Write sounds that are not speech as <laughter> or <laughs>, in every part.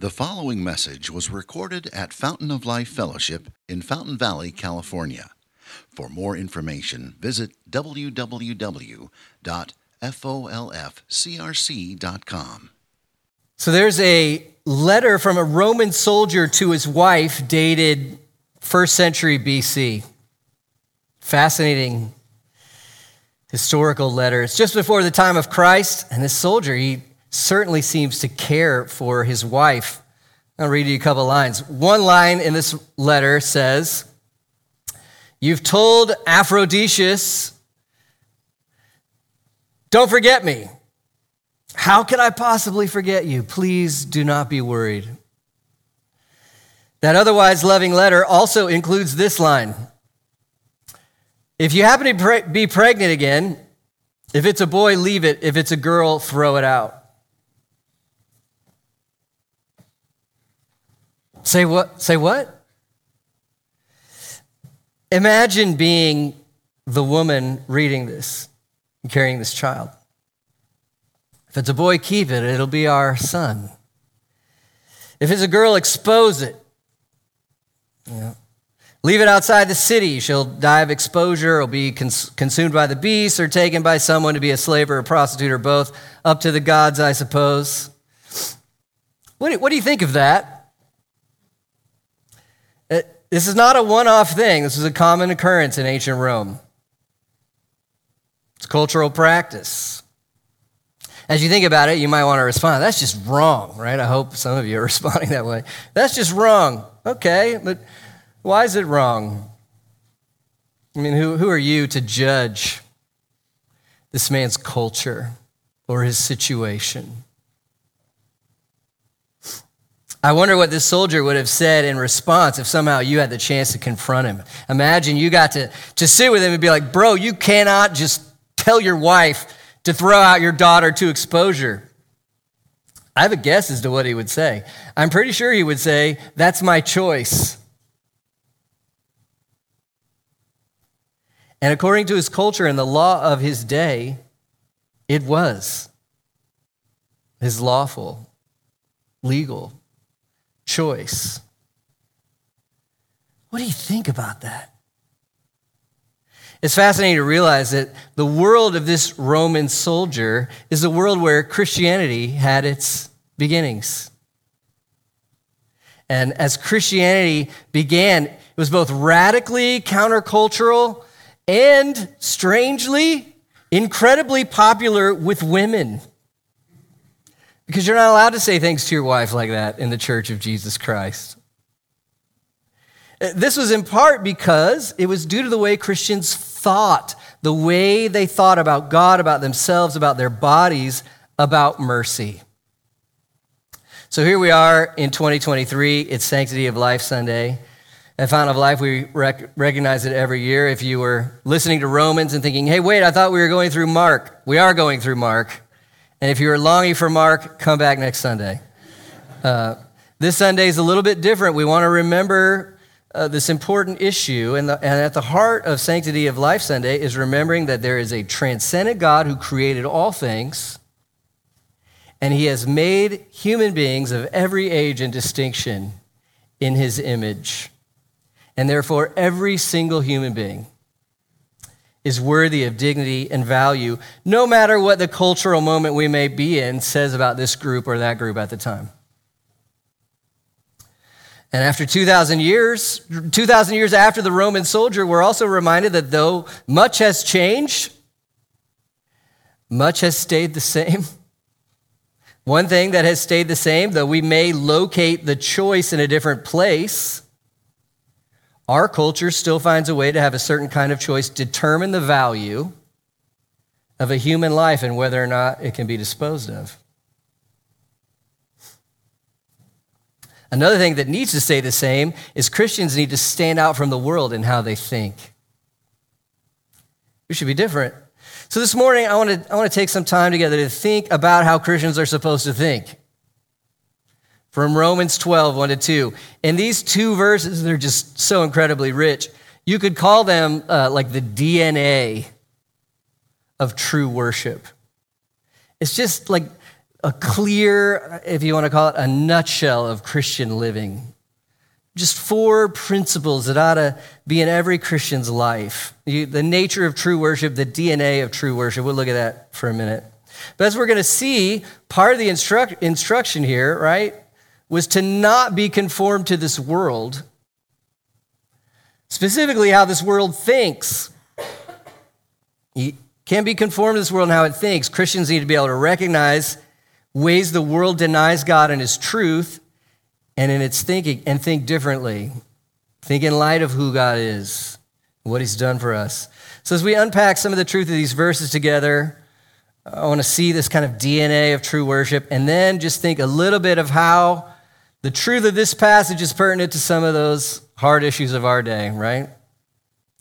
The following message was recorded at Fountain of Life Fellowship in Fountain Valley, California. For more information, visit www.folfcrc.com. So there's a letter from a Roman soldier to his wife dated first century BC. Fascinating historical letter. It's just before the time of Christ, and this soldier, he certainly seems to care for his wife. I'll read you a couple lines. One line in this letter says, You've told Aphrodisias, don't forget me. How can I possibly forget you? Please do not be worried. That otherwise loving letter also includes this line If you happen to be pregnant again, if it's a boy, leave it. If it's a girl, throw it out. Say what? Say what? Imagine being the woman reading this and carrying this child. If it's a boy, keep it. It'll be our son. If it's a girl, expose it. Yeah. Leave it outside the city. She'll die of exposure, or be cons- consumed by the beasts, or taken by someone to be a slave or a prostitute, or both. Up to the gods, I suppose. What do, what do you think of that? This is not a one off thing, this is a common occurrence in ancient Rome. It's cultural practice. As you think about it, you might want to respond, that's just wrong, right? I hope some of you are <laughs> responding that way. That's just wrong. Okay, but why is it wrong? I mean, who, who are you to judge this man's culture or his situation? I wonder what this soldier would have said in response if somehow you had the chance to confront him. Imagine you got to, to sit with him and be like, bro, you cannot just tell your wife to throw out your daughter to exposure. I have a guess as to what he would say. I'm pretty sure he would say, That's my choice. And according to his culture and the law of his day, it was his lawful, legal choice. What do you think about that? It's fascinating to realize that the world of this Roman soldier is a world where Christianity had its beginnings. And as Christianity began, it was both radically countercultural and strangely, incredibly popular with women. Because you're not allowed to say things to your wife like that in the church of Jesus Christ. Uh, this was in part because it was due to the way Christians thought, the way they thought about God, about themselves, about their bodies, about mercy. So here we are in 2023. It's Sanctity of Life Sunday. At Fountain of Life, we rec- recognize it every year. If you were listening to Romans and thinking, hey, wait, I thought we were going through Mark, we are going through Mark. And if you're longing for Mark, come back next Sunday. Uh, this Sunday is a little bit different. We want to remember uh, this important issue. And, the, and at the heart of Sanctity of Life Sunday is remembering that there is a transcendent God who created all things, and he has made human beings of every age and distinction in his image. And therefore, every single human being is worthy of dignity and value, no matter what the cultural moment we may be in says about this group or that group at the time. And after 2,000 years, 2,000 years after the Roman soldier, we're also reminded that though much has changed, much has stayed the same. <laughs> One thing that has stayed the same, though we may locate the choice in a different place, our culture still finds a way to have a certain kind of choice determine the value of a human life and whether or not it can be disposed of. Another thing that needs to stay the same is Christians need to stand out from the world in how they think. We should be different. So this morning, I want to, I want to take some time together to think about how Christians are supposed to think from Romans 12, 1 to 2. And these two verses, they're just so incredibly rich. You could call them uh, like the DNA of true worship. It's just like a clear, if you want to call it, a nutshell of Christian living. Just four principles that ought to be in every Christian's life. You, the nature of true worship, the DNA of true worship. We'll look at that for a minute. But as we're going to see, part of the instruct, instruction here, right, was to not be conformed to this world, specifically how this world thinks. You can't be conformed to this world and how it thinks. Christians need to be able to recognize ways the world denies God and his truth and in its thinking and think differently. Think in light of who God is, what he's done for us. So as we unpack some of the truth of these verses together, I want to see this kind of DNA of true worship and then just think a little bit of how the truth of this passage is pertinent to some of those hard issues of our day, right?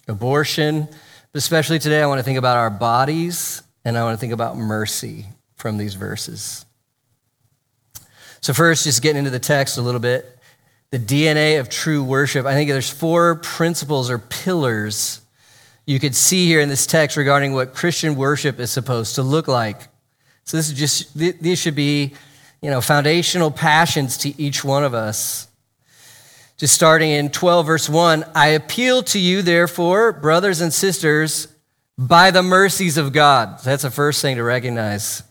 Abortion, but especially today, I want to think about our bodies and I want to think about mercy from these verses. So, first, just getting into the text a little bit, the DNA of true worship. I think there's four principles or pillars you could see here in this text regarding what Christian worship is supposed to look like. So, this is just, these should be you know, foundational passions to each one of us. Just starting in 12, verse 1 I appeal to you, therefore, brothers and sisters, by the mercies of God. That's the first thing to recognize.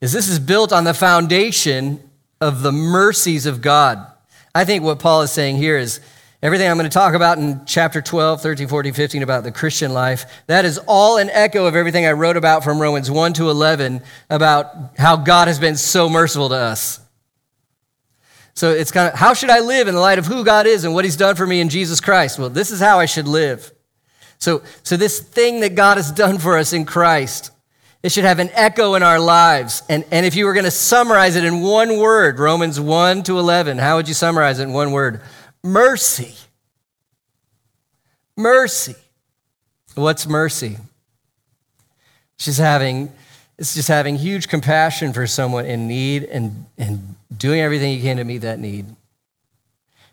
Is this is built on the foundation of the mercies of God. I think what Paul is saying here is Everything I'm going to talk about in chapter 12, 13, 14, 15 about the Christian life, that is all an echo of everything I wrote about from Romans 1 to 11 about how God has been so merciful to us. So it's kind of how should I live in the light of who God is and what he's done for me in Jesus Christ? Well, this is how I should live. So, so this thing that God has done for us in Christ, it should have an echo in our lives. And, and if you were going to summarize it in one word, Romans 1 to 11, how would you summarize it in one word? Mercy. Mercy. What's mercy? She's having, it's just having huge compassion for someone in need and, and doing everything you can to meet that need.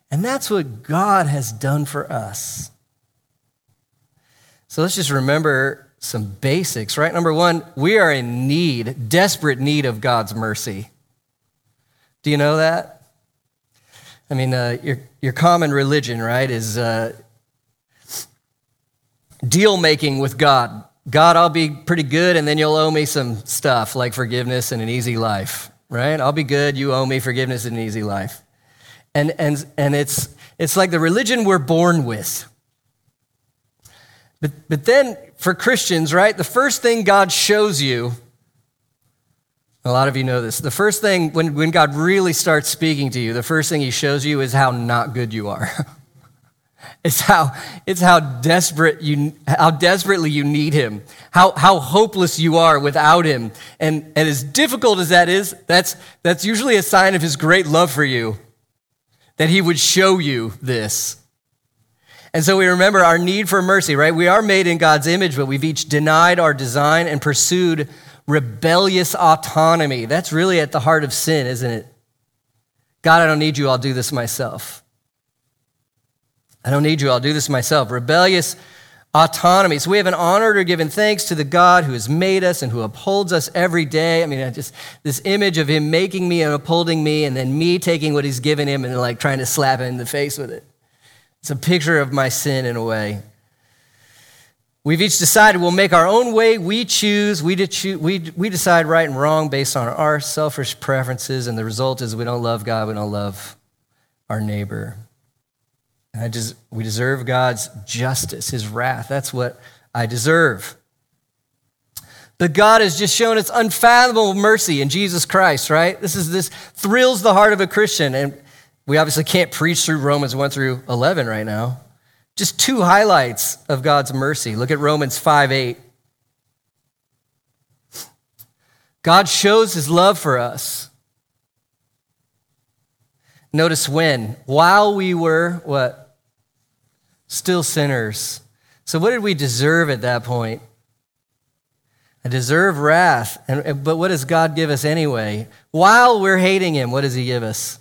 And that's what God has done for us. So let's just remember some basics, right? Number one, we are in need, desperate need of God's mercy. Do you know that? I mean, uh, your, your common religion, right, is uh, deal making with God. God, I'll be pretty good, and then you'll owe me some stuff like forgiveness and an easy life, right? I'll be good, you owe me forgiveness and an easy life. And, and, and it's, it's like the religion we're born with. But, but then for Christians, right, the first thing God shows you a lot of you know this. The first thing, when, when God really starts speaking to you, the first thing he shows you is how not good you are. <laughs> it's how, it's how, desperate you, how desperately you need him, how, how hopeless you are without him. And, and as difficult as that is, that's, that's usually a sign of his great love for you, that he would show you this. And so we remember our need for mercy, right? We are made in God's image, but we've each denied our design and pursued rebellious autonomy. That's really at the heart of sin, isn't it? God, I don't need you. I'll do this myself. I don't need you. I'll do this myself. Rebellious autonomy. So we have an honor to giving thanks to the God who has made us and who upholds us every day. I mean, I just this image of him making me and upholding me, and then me taking what he's given him and like trying to slap him in the face with it. It's a picture of my sin in a way. We've each decided we'll make our own way. We choose. We, de- we, we decide right and wrong based on our selfish preferences, and the result is we don't love God, we don't love our neighbor. I just, we deserve God's justice, his wrath. That's what I deserve. But God has just shown its unfathomable mercy in Jesus Christ, right? This is this thrills the heart of a Christian. And we obviously can't preach through Romans 1 through 11 right now. Just two highlights of God's mercy. Look at Romans 5 8. God shows his love for us. Notice when? While we were what? Still sinners. So, what did we deserve at that point? I deserve wrath. And, but what does God give us anyway? While we're hating him, what does he give us?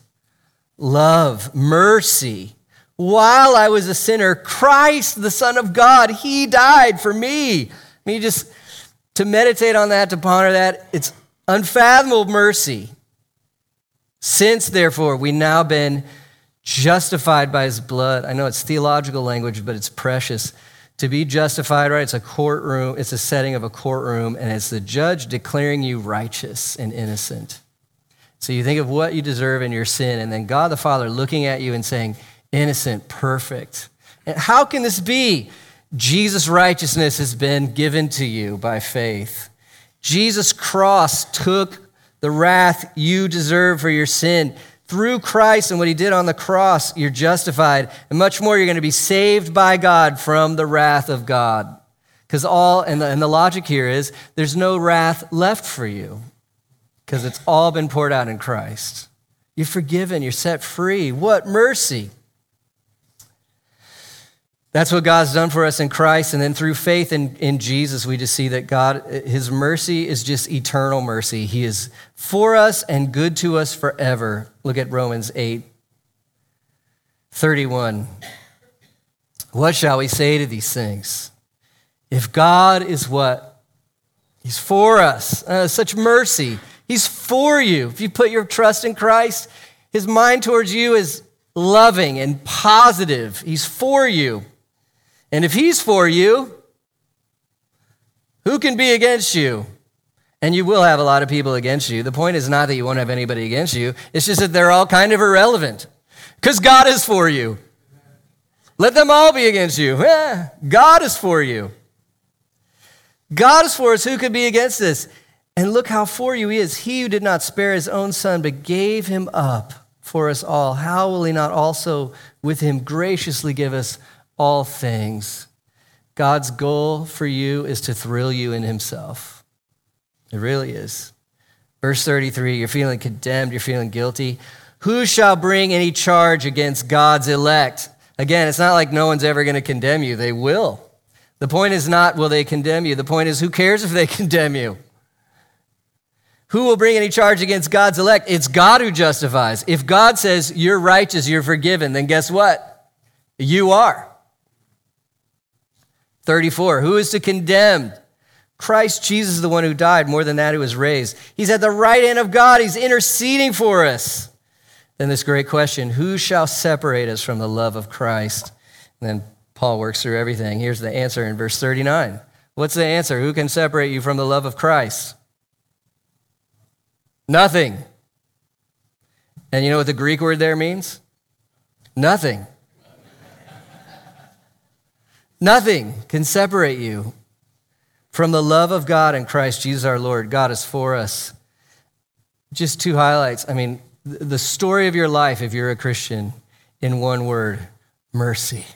Love, mercy. While I was a sinner, Christ, the Son of God, He died for me. I mean, just to meditate on that, to ponder that, it's unfathomable mercy. Since, therefore, we now been justified by his blood. I know it's theological language, but it's precious. To be justified, right? It's a courtroom, it's a setting of a courtroom, and it's the judge declaring you righteous and innocent. So you think of what you deserve in your sin, and then God the Father looking at you and saying, innocent, perfect. And how can this be? Jesus' righteousness has been given to you by faith. Jesus' cross took the wrath you deserve for your sin. Through Christ and what he did on the cross, you're justified. And much more, you're going to be saved by God from the wrath of God. Because all, and the, and the logic here is there's no wrath left for you because it's all been poured out in Christ. You're forgiven, you're set free. What mercy! That's what God's done for us in Christ. And then through faith in, in Jesus, we just see that God, His mercy is just eternal mercy. He is for us and good to us forever. Look at Romans 8 31. What shall we say to these things? If God is what? He's for us. Uh, such mercy. He's for you. If you put your trust in Christ, His mind towards you is loving and positive. He's for you. And if he's for you, who can be against you? And you will have a lot of people against you. The point is not that you won't have anybody against you, it's just that they're all kind of irrelevant because God is for you. Let them all be against you. Eh, <laughs> God is for you. God is for us. Who could be against us? And look how for you he is. He who did not spare his own son, but gave him up for us all. How will he not also with him graciously give us all things. God's goal for you is to thrill you in Himself. It really is. Verse 33 you're feeling condemned, you're feeling guilty. Who shall bring any charge against God's elect? Again, it's not like no one's ever going to condemn you. They will. The point is not will they condemn you. The point is who cares if they <laughs> condemn you? Who will bring any charge against God's elect? It's God who justifies. If God says you're righteous, you're forgiven, then guess what? You are. 34. Who is to condemn? Christ Jesus is the one who died, more than that, who was raised. He's at the right hand of God, he's interceding for us. Then, this great question who shall separate us from the love of Christ? And then Paul works through everything. Here's the answer in verse 39. What's the answer? Who can separate you from the love of Christ? Nothing. And you know what the Greek word there means? Nothing. Nothing can separate you from the love of God in Christ Jesus our Lord. God is for us. Just two highlights. I mean, the story of your life, if you're a Christian, in one word mercy.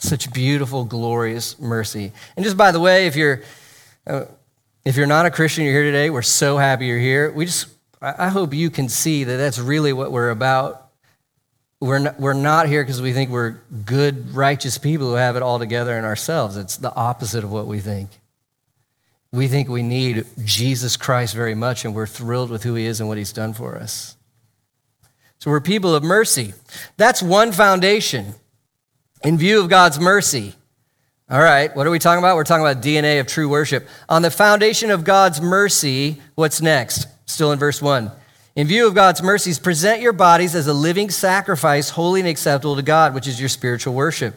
Such beautiful, glorious mercy. And just by the way, if you're. Uh, if you're not a Christian, you're here today, we're so happy you're here. We just, I hope you can see that that's really what we're about we're not, we're not here because we think we're good, righteous people who have it all together in ourselves. It's the opposite of what we think. We think we need Jesus Christ very much, and we're thrilled with who he is and what he's done for us. So we're people of mercy. That's one foundation in view of God's mercy. All right, what are we talking about? We're talking about DNA of true worship. On the foundation of God's mercy, what's next? Still in verse 1. In view of God's mercies, present your bodies as a living sacrifice, holy and acceptable to God, which is your spiritual worship.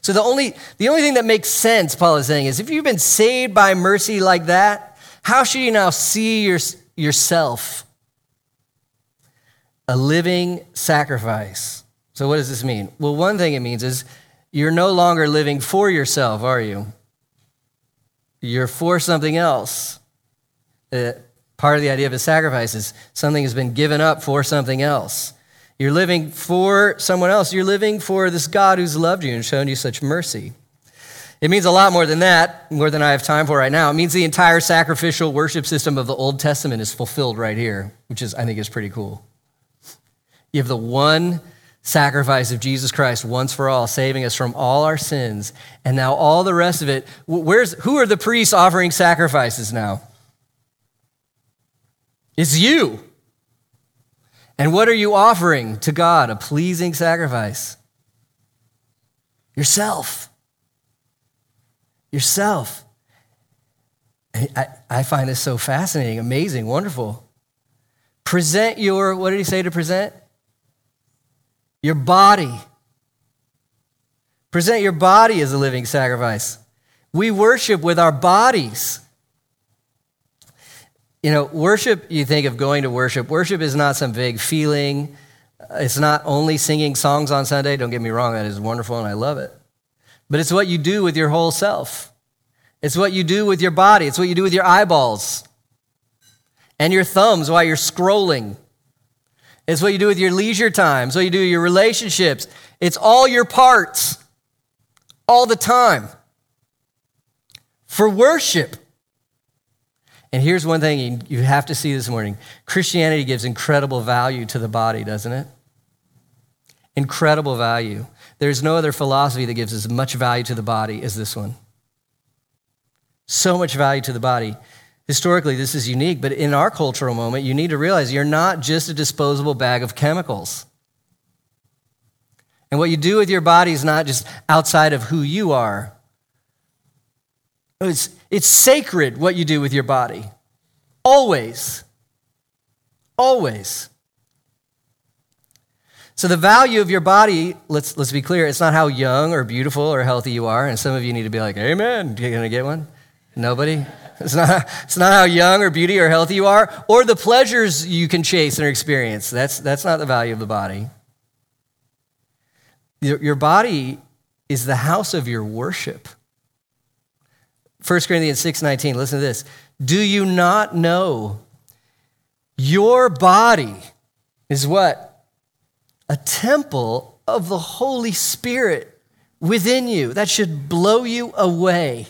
So the only, the only thing that makes sense, Paul is saying, is if you've been saved by mercy like that, how should you now see your, yourself? A living sacrifice. So what does this mean? Well, one thing it means is you're no longer living for yourself, are you? You're for something else. Uh, Part of the idea of a sacrifice is something has been given up for something else. You're living for someone else. You're living for this God who's loved you and shown you such mercy. It means a lot more than that, more than I have time for right now. It means the entire sacrificial worship system of the Old Testament is fulfilled right here, which is, I think, is pretty cool. You have the one sacrifice of Jesus Christ once for all, saving us from all our sins, and now all the rest of it. Where's who are the priests offering sacrifices now? It's you. And what are you offering to God? A pleasing sacrifice. Yourself. Yourself. I, I find this so fascinating, amazing, wonderful. Present your, what did he say to present? Your body. Present your body as a living sacrifice. We worship with our bodies. You know, worship, you think of going to worship. Worship is not some vague feeling. It's not only singing songs on Sunday. Don't get me wrong, that is wonderful and I love it. But it's what you do with your whole self. It's what you do with your body. It's what you do with your eyeballs and your thumbs while you're scrolling. It's what you do with your leisure time. It's what you do with your relationships. It's all your parts all the time for worship. And here's one thing you have to see this morning Christianity gives incredible value to the body, doesn't it? Incredible value. There's no other philosophy that gives as much value to the body as this one. So much value to the body. Historically, this is unique, but in our cultural moment, you need to realize you're not just a disposable bag of chemicals. And what you do with your body is not just outside of who you are. Oh, it's, it's sacred what you do with your body. Always. Always. So, the value of your body, let's, let's be clear, it's not how young or beautiful or healthy you are. And some of you need to be like, Amen. You gonna get one? Nobody? It's not, it's not how young or beauty or healthy you are, or the pleasures you can chase and experience. That's, that's not the value of the body. Your, your body is the house of your worship. 1 Corinthians 6:19, listen to this. Do you not know your body is what? A temple of the Holy Spirit within you. That should blow you away.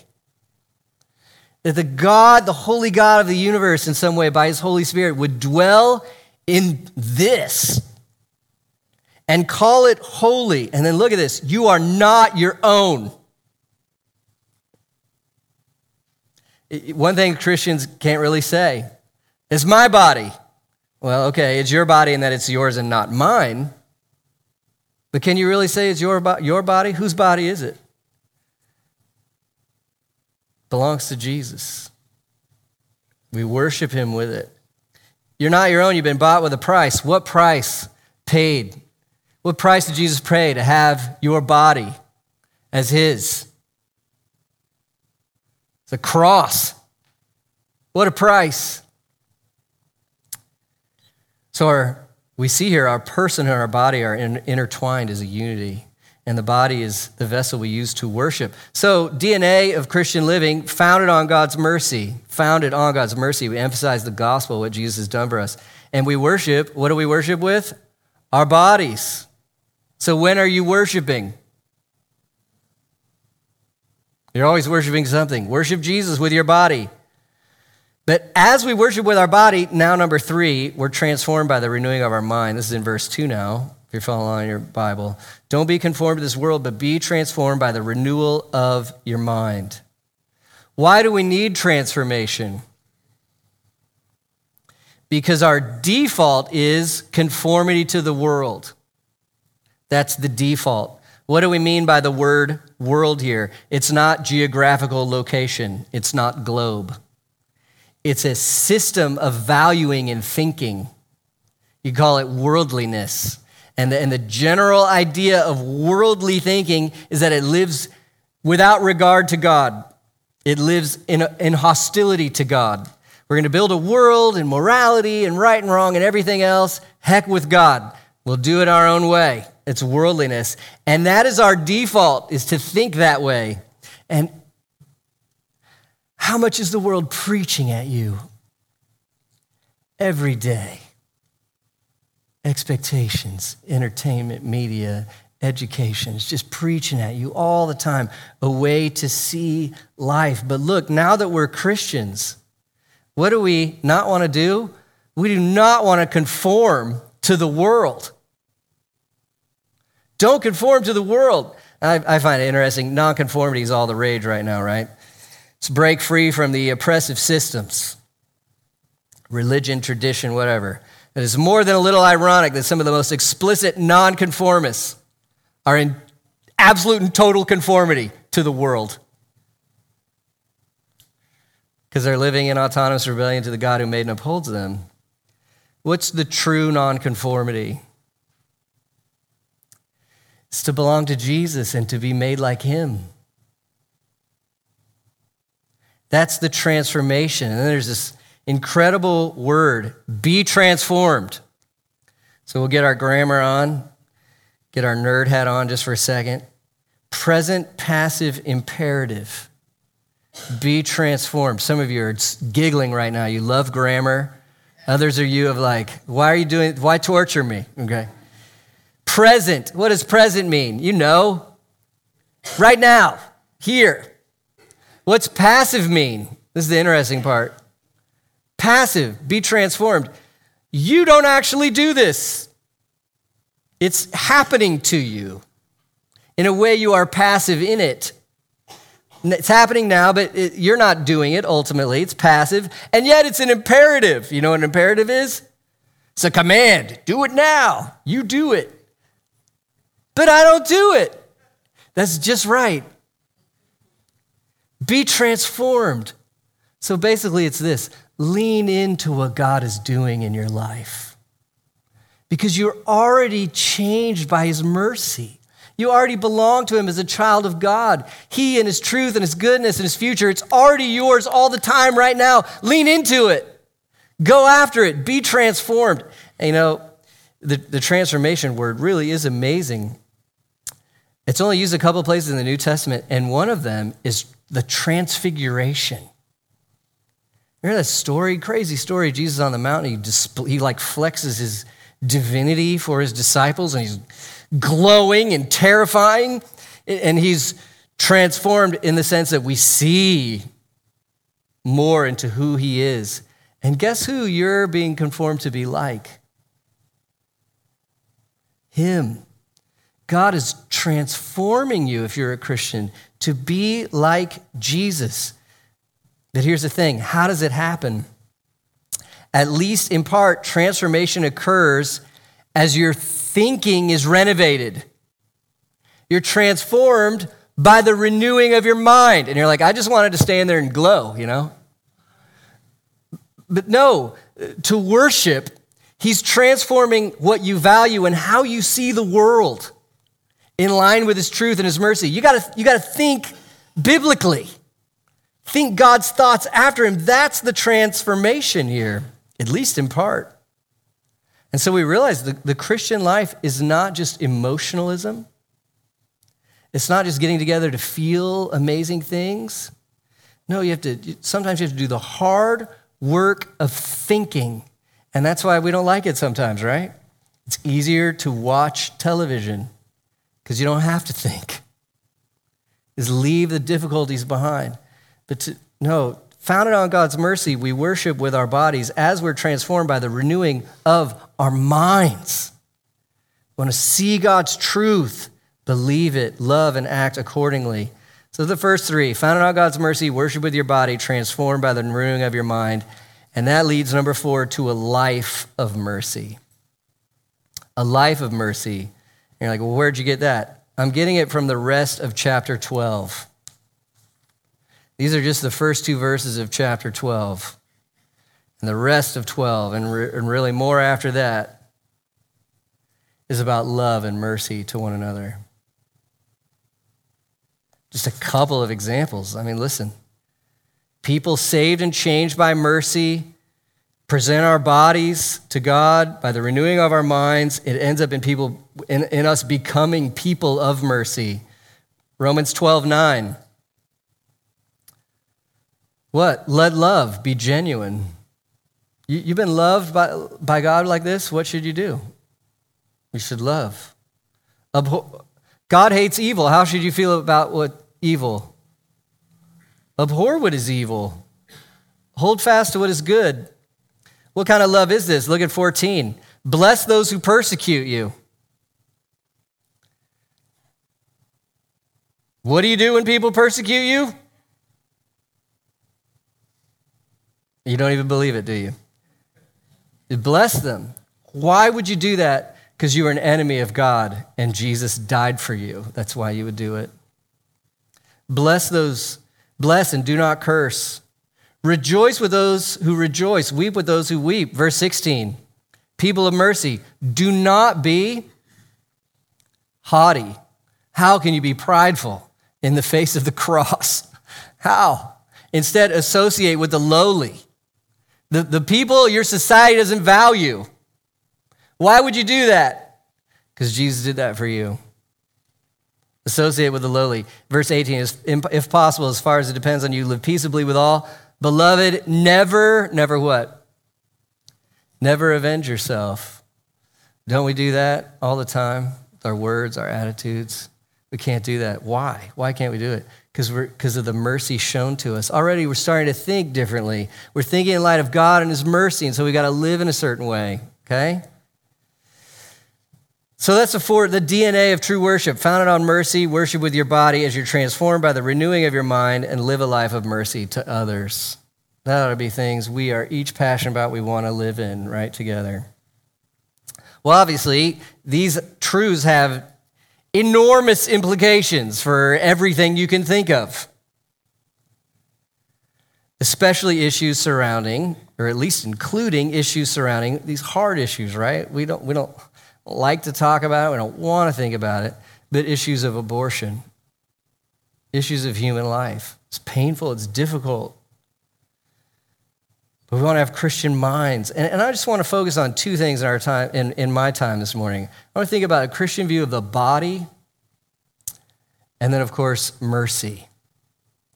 That the God, the holy God of the universe, in some way, by his Holy Spirit, would dwell in this and call it holy. And then look at this you are not your own. One thing Christians can't really say is my body. Well, okay, it's your body and that it's yours and not mine. But can you really say it's your, your body? Whose body is it? belongs to Jesus. We worship him with it. You're not your own, you've been bought with a price. What price paid? What price did Jesus pay to have your body as his? A cross. What a price. So our, we see here our person and our body are in, intertwined as a unity and the body is the vessel we use to worship. So, DNA of Christian living, founded on God's mercy, founded on God's mercy. We emphasize the gospel, what Jesus has done for us. And we worship, what do we worship with? Our bodies. So, when are you worshiping? You're always worshiping something. Worship Jesus with your body. But as we worship with our body, now number three, we're transformed by the renewing of our mind. This is in verse two now if you're following your Bible. Don't be conformed to this world, but be transformed by the renewal of your mind. Why do we need transformation? Because our default is conformity to the world. That's the default. What do we mean by the word world here? It's not geographical location, it's not globe. It's a system of valuing and thinking. You call it worldliness. And the, and the general idea of worldly thinking is that it lives without regard to God, it lives in, in hostility to God. We're going to build a world and morality and right and wrong and everything else. Heck with God. We'll do it our own way. It's worldliness. And that is our default, is to think that way. And how much is the world preaching at you every day? expectations, entertainment, media, education. It's just preaching at you all the time, a way to see life. But look, now that we're Christians, what do we not want to do? We do not want to conform to the world. Don't conform to the world. I, I find it interesting. Nonconformity is all the rage right now, right? Let's break free from the oppressive systems, religion, tradition, whatever. It is more than a little ironic that some of the most explicit nonconformists are in absolute and total conformity to the world. because they're living in autonomous rebellion to the God who made and upholds them. What's the true nonconformity? To belong to Jesus and to be made like him. That's the transformation. And then there's this incredible word be transformed. So we'll get our grammar on, get our nerd hat on just for a second. Present passive imperative. Be transformed. Some of you are giggling right now. You love grammar. Others are you of like, why are you doing, why torture me? Okay. Present. What does present mean? You know. Right now, here. What's passive mean? This is the interesting part. Passive, be transformed. You don't actually do this, it's happening to you. In a way, you are passive in it. It's happening now, but it, you're not doing it ultimately. It's passive, and yet it's an imperative. You know what an imperative is? It's a command. Do it now. You do it. But I don't do it. That's just right. Be transformed. So basically, it's this lean into what God is doing in your life because you're already changed by His mercy. You already belong to Him as a child of God. He and His truth and His goodness and His future, it's already yours all the time right now. Lean into it. Go after it. Be transformed. And you know, the, the transformation word really is amazing. It's only used a couple places in the New Testament, and one of them is the transfiguration. Remember that story, crazy story, Jesus on the mountain, he, display, he like flexes his divinity for his disciples, and he's glowing and terrifying, and he's transformed in the sense that we see more into who he is. And guess who you're being conformed to be like? Him. God is transforming you, if you're a Christian, to be like Jesus. But here's the thing how does it happen? At least in part, transformation occurs as your thinking is renovated. You're transformed by the renewing of your mind. And you're like, I just wanted to stay in there and glow, you know? But no, to worship, He's transforming what you value and how you see the world in line with his truth and his mercy. You gotta, you gotta think biblically. Think God's thoughts after him. That's the transformation here, at least in part. And so we realize the, the Christian life is not just emotionalism. It's not just getting together to feel amazing things. No, you have to, sometimes you have to do the hard work of thinking. And that's why we don't like it sometimes, right? It's easier to watch television because you don't have to think. Is leave the difficulties behind. But to, no, founded on God's mercy, we worship with our bodies as we're transformed by the renewing of our minds. We want to see God's truth, believe it, love, and act accordingly. So the first three founded on God's mercy, worship with your body, transformed by the renewing of your mind. And that leads, number four, to a life of mercy. A life of mercy you're like, well, where'd you get that? I'm getting it from the rest of chapter 12. These are just the first two verses of chapter 12. And the rest of 12, and, re- and really more after that, is about love and mercy to one another. Just a couple of examples. I mean, listen. People saved and changed by mercy present our bodies to God by the renewing of our minds, it ends up in people in, in us becoming people of mercy. Romans 12, 9. What? Let love be genuine. You, you've been loved by, by God like this? What should you do? You should love. God hates evil. How should you feel about what evil? Abhor what is evil. Hold fast to what is good. What kind of love is this? Look at 14. Bless those who persecute you. What do you do when people persecute you? You don't even believe it, do you? you bless them. Why would you do that? Because you are an enemy of God and Jesus died for you. That's why you would do it. Bless those, bless and do not curse. Rejoice with those who rejoice, weep with those who weep. Verse 16 People of mercy, do not be haughty. How can you be prideful in the face of the cross? <laughs> How? Instead, associate with the lowly, the, the people your society doesn't value. Why would you do that? Because Jesus did that for you. Associate with the lowly. Verse 18 is, if possible, as far as it depends on you, live peaceably with all. Beloved, never, never what? Never avenge yourself. Don't we do that all the time? Our words, our attitudes. We can't do that. Why? Why can't we do it? Because of the mercy shown to us. Already we're starting to think differently. We're thinking in light of God and His mercy, and so we got to live in a certain way. Okay? So that's the, for, the DNA of true worship, founded on mercy. Worship with your body as you're transformed by the renewing of your mind and live a life of mercy to others. That ought to be things we are each passionate about, we want to live in, right, together. Well, obviously, these truths have enormous implications for everything you can think of, especially issues surrounding, or at least including issues surrounding these hard issues, right? We don't, we don't like to talk about it, we don't want to think about it, but issues of abortion, issues of human life. It's painful, it's difficult. But we want to have Christian minds. And, and I just want to focus on two things in our time in, in my time this morning. I want to think about a Christian view of the body, and then, of course, mercy.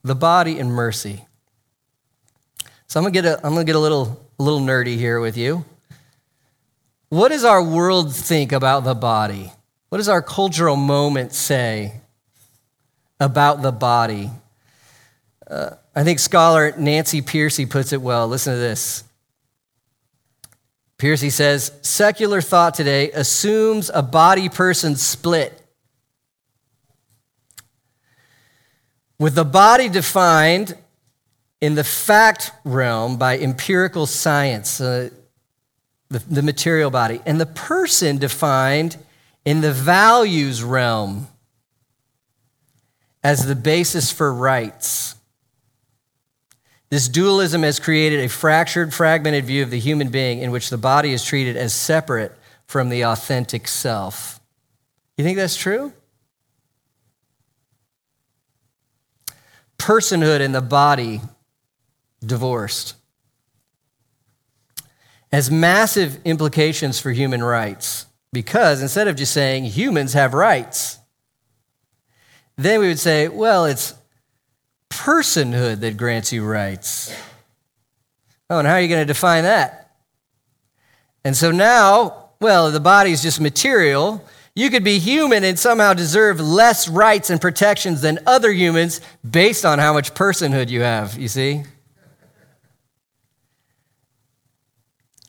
The body and mercy. So I'm gonna get a, I'm gonna get a little, a little nerdy here with you. What does our world think about the body? What does our cultural moment say about the body? Uh, I think scholar Nancy Pearcey puts it well. Listen to this. Pearcey says secular thought today assumes a body person split. With the body defined in the fact realm by empirical science, uh, the, the material body, and the person defined in the values realm as the basis for rights. This dualism has created a fractured, fragmented view of the human being in which the body is treated as separate from the authentic self. You think that's true? Personhood and the body divorced has massive implications for human rights because instead of just saying humans have rights, then we would say, well, it's personhood that grants you rights. Oh, and how are you going to define that? And so now, well, the body is just material. You could be human and somehow deserve less rights and protections than other humans based on how much personhood you have, you see?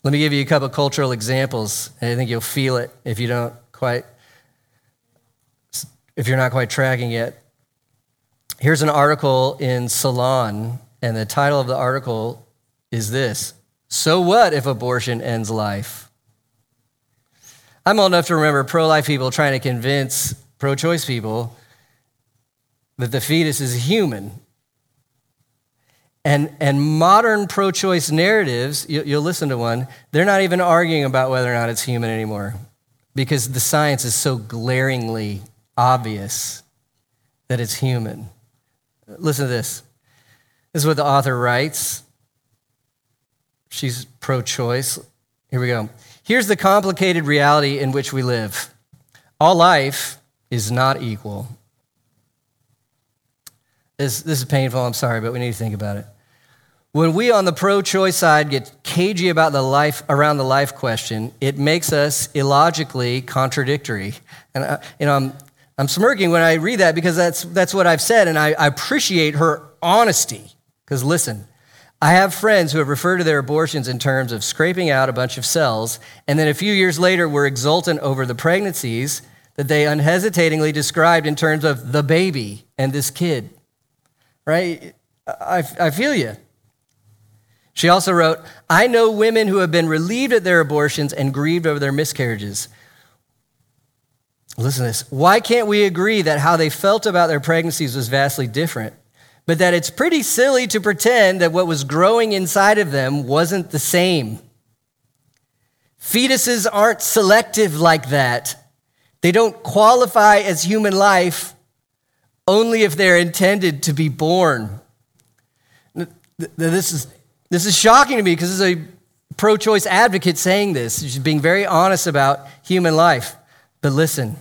Let me give you a couple cultural examples, and I think you'll feel it if you don't quite, if you're not quite tracking it. Here's an article in Salon, and the title of the article is this So What If Abortion Ends Life? I'm old enough to remember pro life people trying to convince pro choice people that the fetus is human and, and modern pro choice narratives, you, you'll listen to one, they're not even arguing about whether or not it's human anymore because the science is so glaringly obvious that it's human. Listen to this. This is what the author writes. She's pro choice. Here we go. Here's the complicated reality in which we live all life is not equal. This, this is painful, I'm sorry, but we need to think about it. When we on the pro choice side get cagey about the life around the life question, it makes us illogically contradictory. And I, you know, I'm, I'm smirking when I read that because that's, that's what I've said, and I, I appreciate her honesty. Because listen, I have friends who have referred to their abortions in terms of scraping out a bunch of cells, and then a few years later were exultant over the pregnancies that they unhesitatingly described in terms of the baby and this kid. Right? I, I feel you. She also wrote, I know women who have been relieved at their abortions and grieved over their miscarriages. Listen to this. Why can't we agree that how they felt about their pregnancies was vastly different? but that it's pretty silly to pretend that what was growing inside of them wasn't the same. Fetuses aren't selective like that. They don't qualify as human life only if they're intended to be born. This is, this is shocking to me because this is a pro choice advocate saying this. She's being very honest about human life. But listen,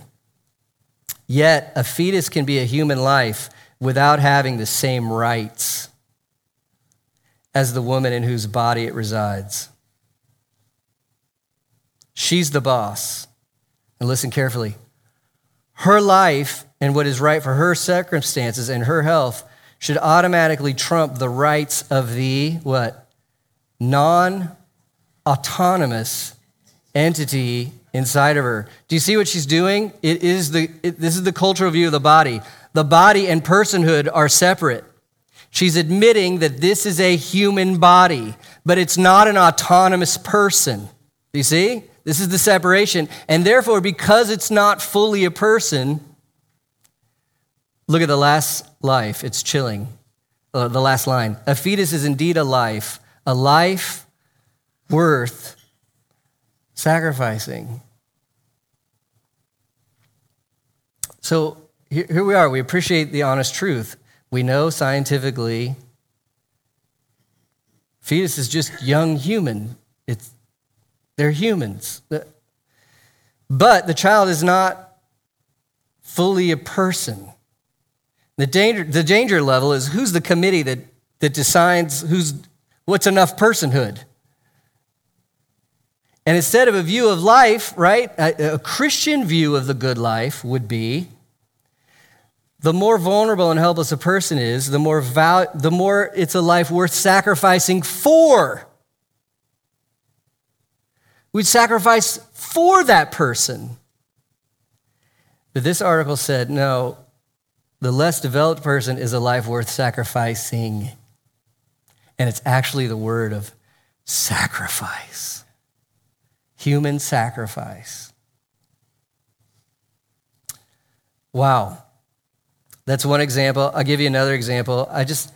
yet a fetus can be a human life without having the same rights as the woman in whose body it resides. She's the boss. And listen carefully. Her life and what is right for her circumstances and her health should automatically trump the rights of the what? Non autonomous entity inside of her. Do you see what she's doing? It is the it, this is the cultural view of the body. The body and personhood are separate. She's admitting that this is a human body, but it's not an autonomous person. Do you see? This is the separation. And therefore, because it's not fully a person, look at the last life. It's chilling. Uh, the last line. A fetus is indeed a life, a life worth sacrificing. So here, here we are. We appreciate the honest truth. We know scientifically fetus is just young human. It's they're humans. But the child is not fully a person. The danger, the danger level is who's the committee that, that decides who's, what's enough personhood? And instead of a view of life, right, a, a Christian view of the good life would be the more vulnerable and helpless a person is, the more, val- the more it's a life worth sacrificing for. We'd sacrifice for that person. But this article said no, the less developed person is a life worth sacrificing. And it's actually the word of sacrifice, human sacrifice. Wow. That's one example. I'll give you another example. I just,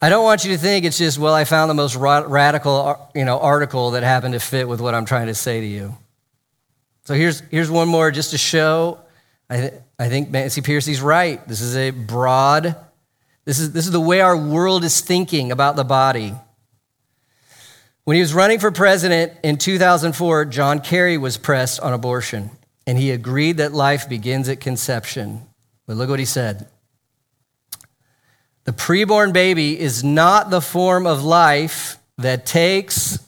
I don't want you to think it's just, well, I found the most radical uh, you know, article that happened to fit with what I'm trying to say to you. So here's, here's one more just to show. I, th- I think Nancy Pearcey's right. This is a broad, this is, this is the way our world is thinking about the body. When he was running for president in 2004, John Kerry was pressed on abortion, and he agreed that life begins at conception. But look what he said. The preborn baby is not the form of life that takes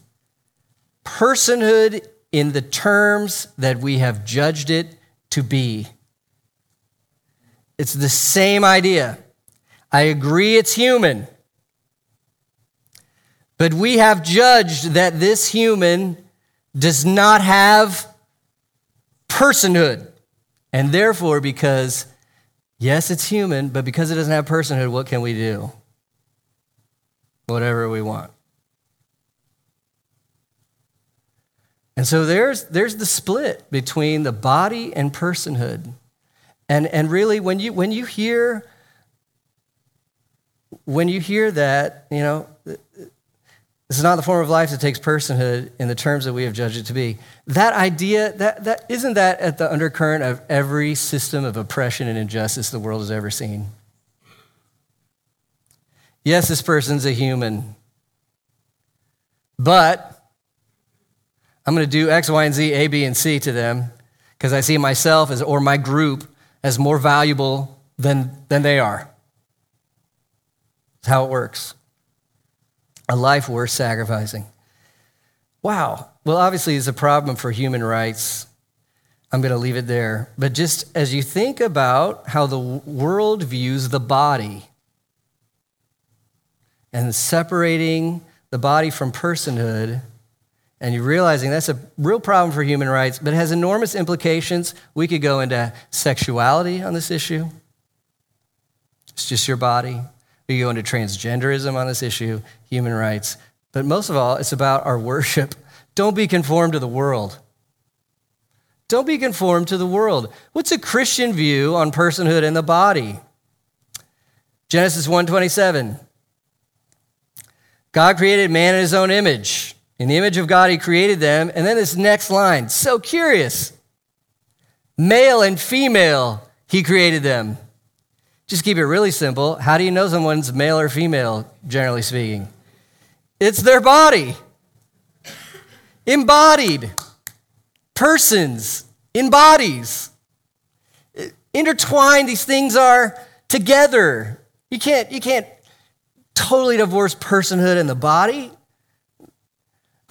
personhood in the terms that we have judged it to be. It's the same idea. I agree it's human. But we have judged that this human does not have personhood. And therefore, because Yes, it's human, but because it doesn't have personhood, what can we do? Whatever we want. And so there's, there's the split between the body and personhood. And, and really, when you, when you hear when you hear that, you know, this is not the form of life that takes personhood in the terms that we have judged it to be. That idea, that, that isn't that at the undercurrent of every system of oppression and injustice the world has ever seen? Yes, this person's a human, but I'm going to do X, Y, and Z, A, B, and C to them because I see myself as, or my group as more valuable than, than they are. That's how it works a life worth sacrificing. Wow. Well, obviously, it's a problem for human rights. I'm going to leave it there. But just as you think about how the world views the body and separating the body from personhood, and you're realizing that's a real problem for human rights, but it has enormous implications. We could go into sexuality on this issue. It's just your body. We go into transgenderism on this issue, human rights. But most of all, it's about our worship. Don't be conformed to the world. Don't be conformed to the world. What's a Christian view on personhood and the body? Genesis 1:27. God created man in his own image. In the image of God, he created them. And then this next line, so curious. Male and female, he created them. Just keep it really simple. How do you know someone's male or female, generally speaking? It's their body. Embodied. Persons in bodies. Intertwined, these things are together. You can't, you can't totally divorce personhood and the body.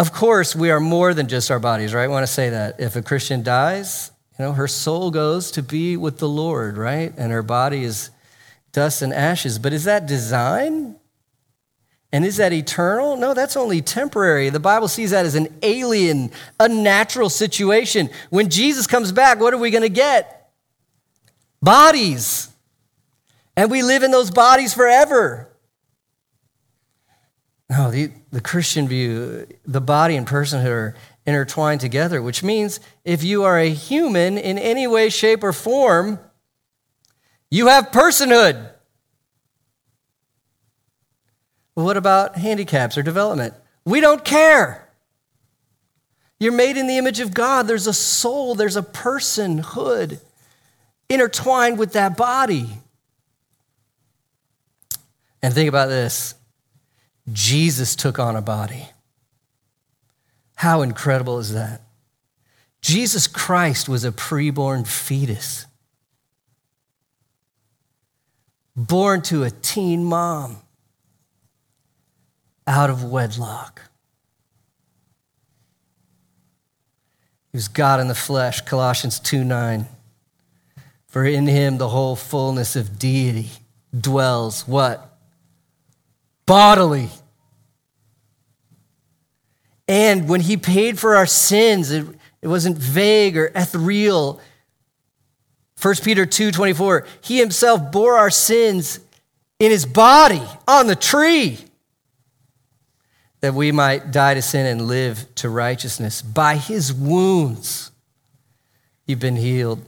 Of course, we are more than just our bodies, right? I want to say that. If a Christian dies, you know, her soul goes to be with the Lord, right? And her body is dust and ashes. But is that design? And is that eternal? No, that's only temporary. The Bible sees that as an alien, unnatural situation. When Jesus comes back, what are we going to get? Bodies. And we live in those bodies forever. No, the, the Christian view, the body and personhood are intertwined together, which means if you are a human in any way, shape, or form, you have personhood. What about handicaps or development? We don't care. You're made in the image of God. There's a soul, there's a personhood intertwined with that body. And think about this Jesus took on a body. How incredible is that? Jesus Christ was a preborn fetus, born to a teen mom out of wedlock. He was God in the flesh, Colossians 2 9. For in him the whole fullness of deity dwells what? bodily. And when he paid for our sins, it, it wasn't vague or ethereal. 1 Peter 2 24, he himself bore our sins in his body on the tree that we might die to sin and live to righteousness. By his wounds, you've been healed.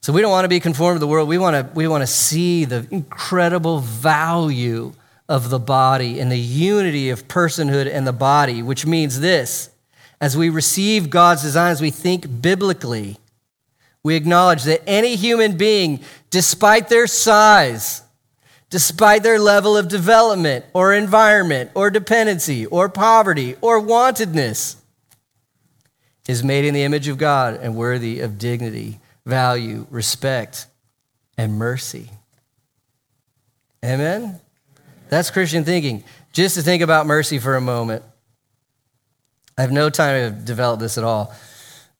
So we don't want to be conformed to the world. We want to, we want to see the incredible value of the body and the unity of personhood and the body, which means this as we receive God's design, as we think biblically, we acknowledge that any human being, despite their size, despite their level of development or environment or dependency or poverty or wantedness, is made in the image of God and worthy of dignity value, respect, and mercy. Amen? That's Christian thinking. Just to think about mercy for a moment. I have no time to develop this at all,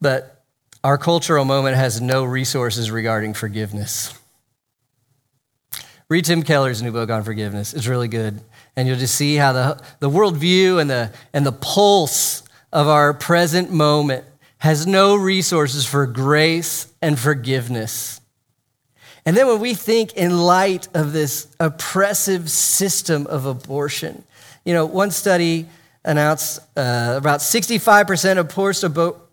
but our cultural moment has no resources regarding forgiveness. Read Tim Keller's new book on forgiveness. It's really good. And you'll just see how the, the worldview and the, and the pulse of our present moment has no resources for grace and forgiveness. And then when we think in light of this oppressive system of abortion, you know, one study announced uh, about 65% of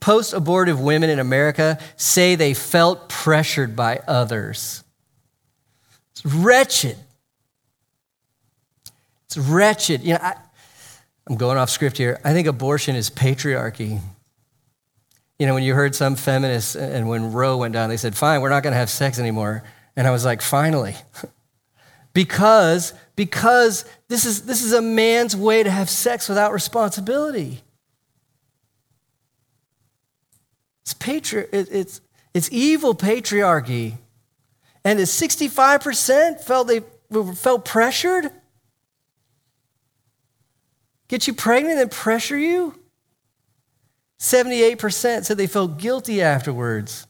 post abortive women in America say they felt pressured by others. It's wretched. It's wretched. You know, I, I'm going off script here. I think abortion is patriarchy. You know, when you heard some feminists, and when Roe went down, they said, fine, we're not going to have sex anymore. And I was like, finally. because, because this is, this is a man's way to have sex without responsibility. It's, patri- it, it's, it's evil patriarchy. And 65% felt they felt pressured. Get you pregnant and pressure you? 78% said they felt guilty afterwards.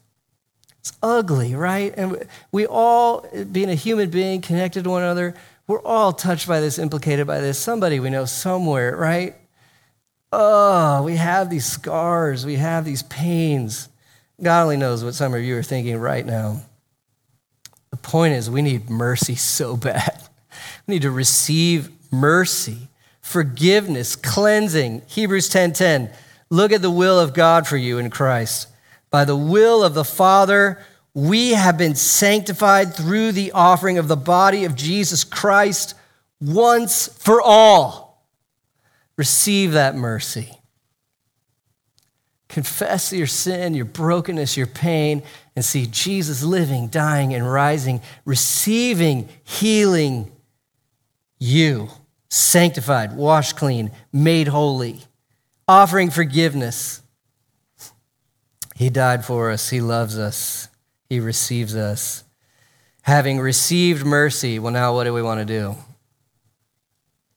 It's ugly, right? And we all, being a human being connected to one another, we're all touched by this, implicated by this. Somebody we know somewhere, right? Oh, we have these scars, we have these pains. God only knows what some of you are thinking right now. The point is, we need mercy <laughs> so bad. We need to receive mercy, forgiveness, cleansing. Hebrews 10:10. 10, 10. Look at the will of God for you in Christ. By the will of the Father, we have been sanctified through the offering of the body of Jesus Christ once for all. Receive that mercy. Confess your sin, your brokenness, your pain, and see Jesus living, dying, and rising, receiving healing you, sanctified, washed clean, made holy, offering forgiveness. He died for us, He loves us, He receives us. Having received mercy, well, now what do we want to do?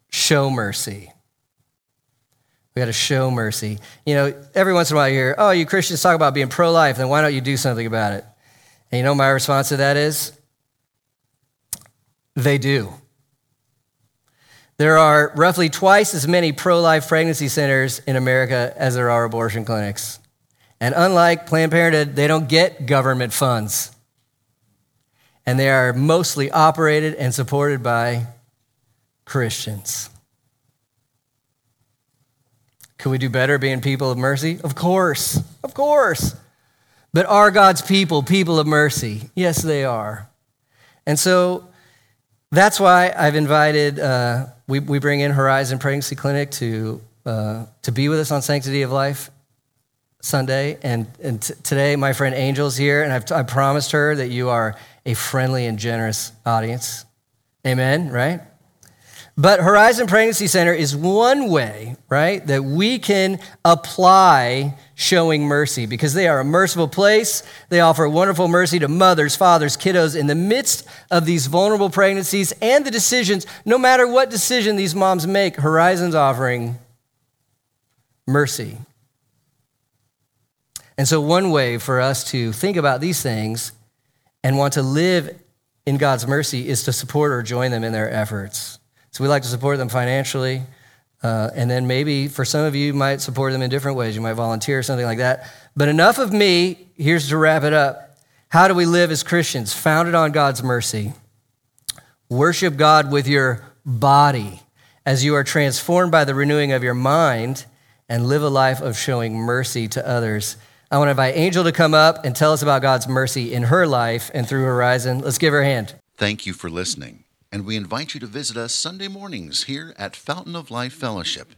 Show mercy. We got to show mercy. You know, every once in a while you hear, oh, you Christians talk about being pro life, then why don't you do something about it? And you know my response to that is? They do. There are roughly twice as many pro life pregnancy centers in America as there are abortion clinics. And unlike Planned Parenthood, they don't get government funds. And they are mostly operated and supported by Christians. Could we do better being people of mercy? Of course, of course. But are God's people people of mercy? Yes, they are. And so that's why I've invited, uh, we, we bring in Horizon Pregnancy Clinic to, uh, to be with us on Sanctity of Life Sunday. And, and t- today, my friend Angel's here, and I've t- I promised her that you are a friendly and generous audience. Amen, right? But Horizon Pregnancy Center is one way, right, that we can apply showing mercy because they are a merciful place. They offer wonderful mercy to mothers, fathers, kiddos in the midst of these vulnerable pregnancies and the decisions. No matter what decision these moms make, Horizon's offering mercy. And so, one way for us to think about these things and want to live in God's mercy is to support or join them in their efforts. So we like to support them financially. Uh, and then maybe for some of you, you might support them in different ways. You might volunteer or something like that. But enough of me. Here's to wrap it up. How do we live as Christians? Founded on God's mercy. Worship God with your body as you are transformed by the renewing of your mind and live a life of showing mercy to others. I want to invite Angel to come up and tell us about God's mercy in her life and through Horizon. Let's give her a hand. Thank you for listening and we invite you to visit us Sunday mornings here at Fountain of Life Fellowship.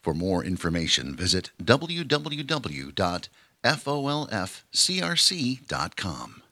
For more information, visit www.folfcrc.com.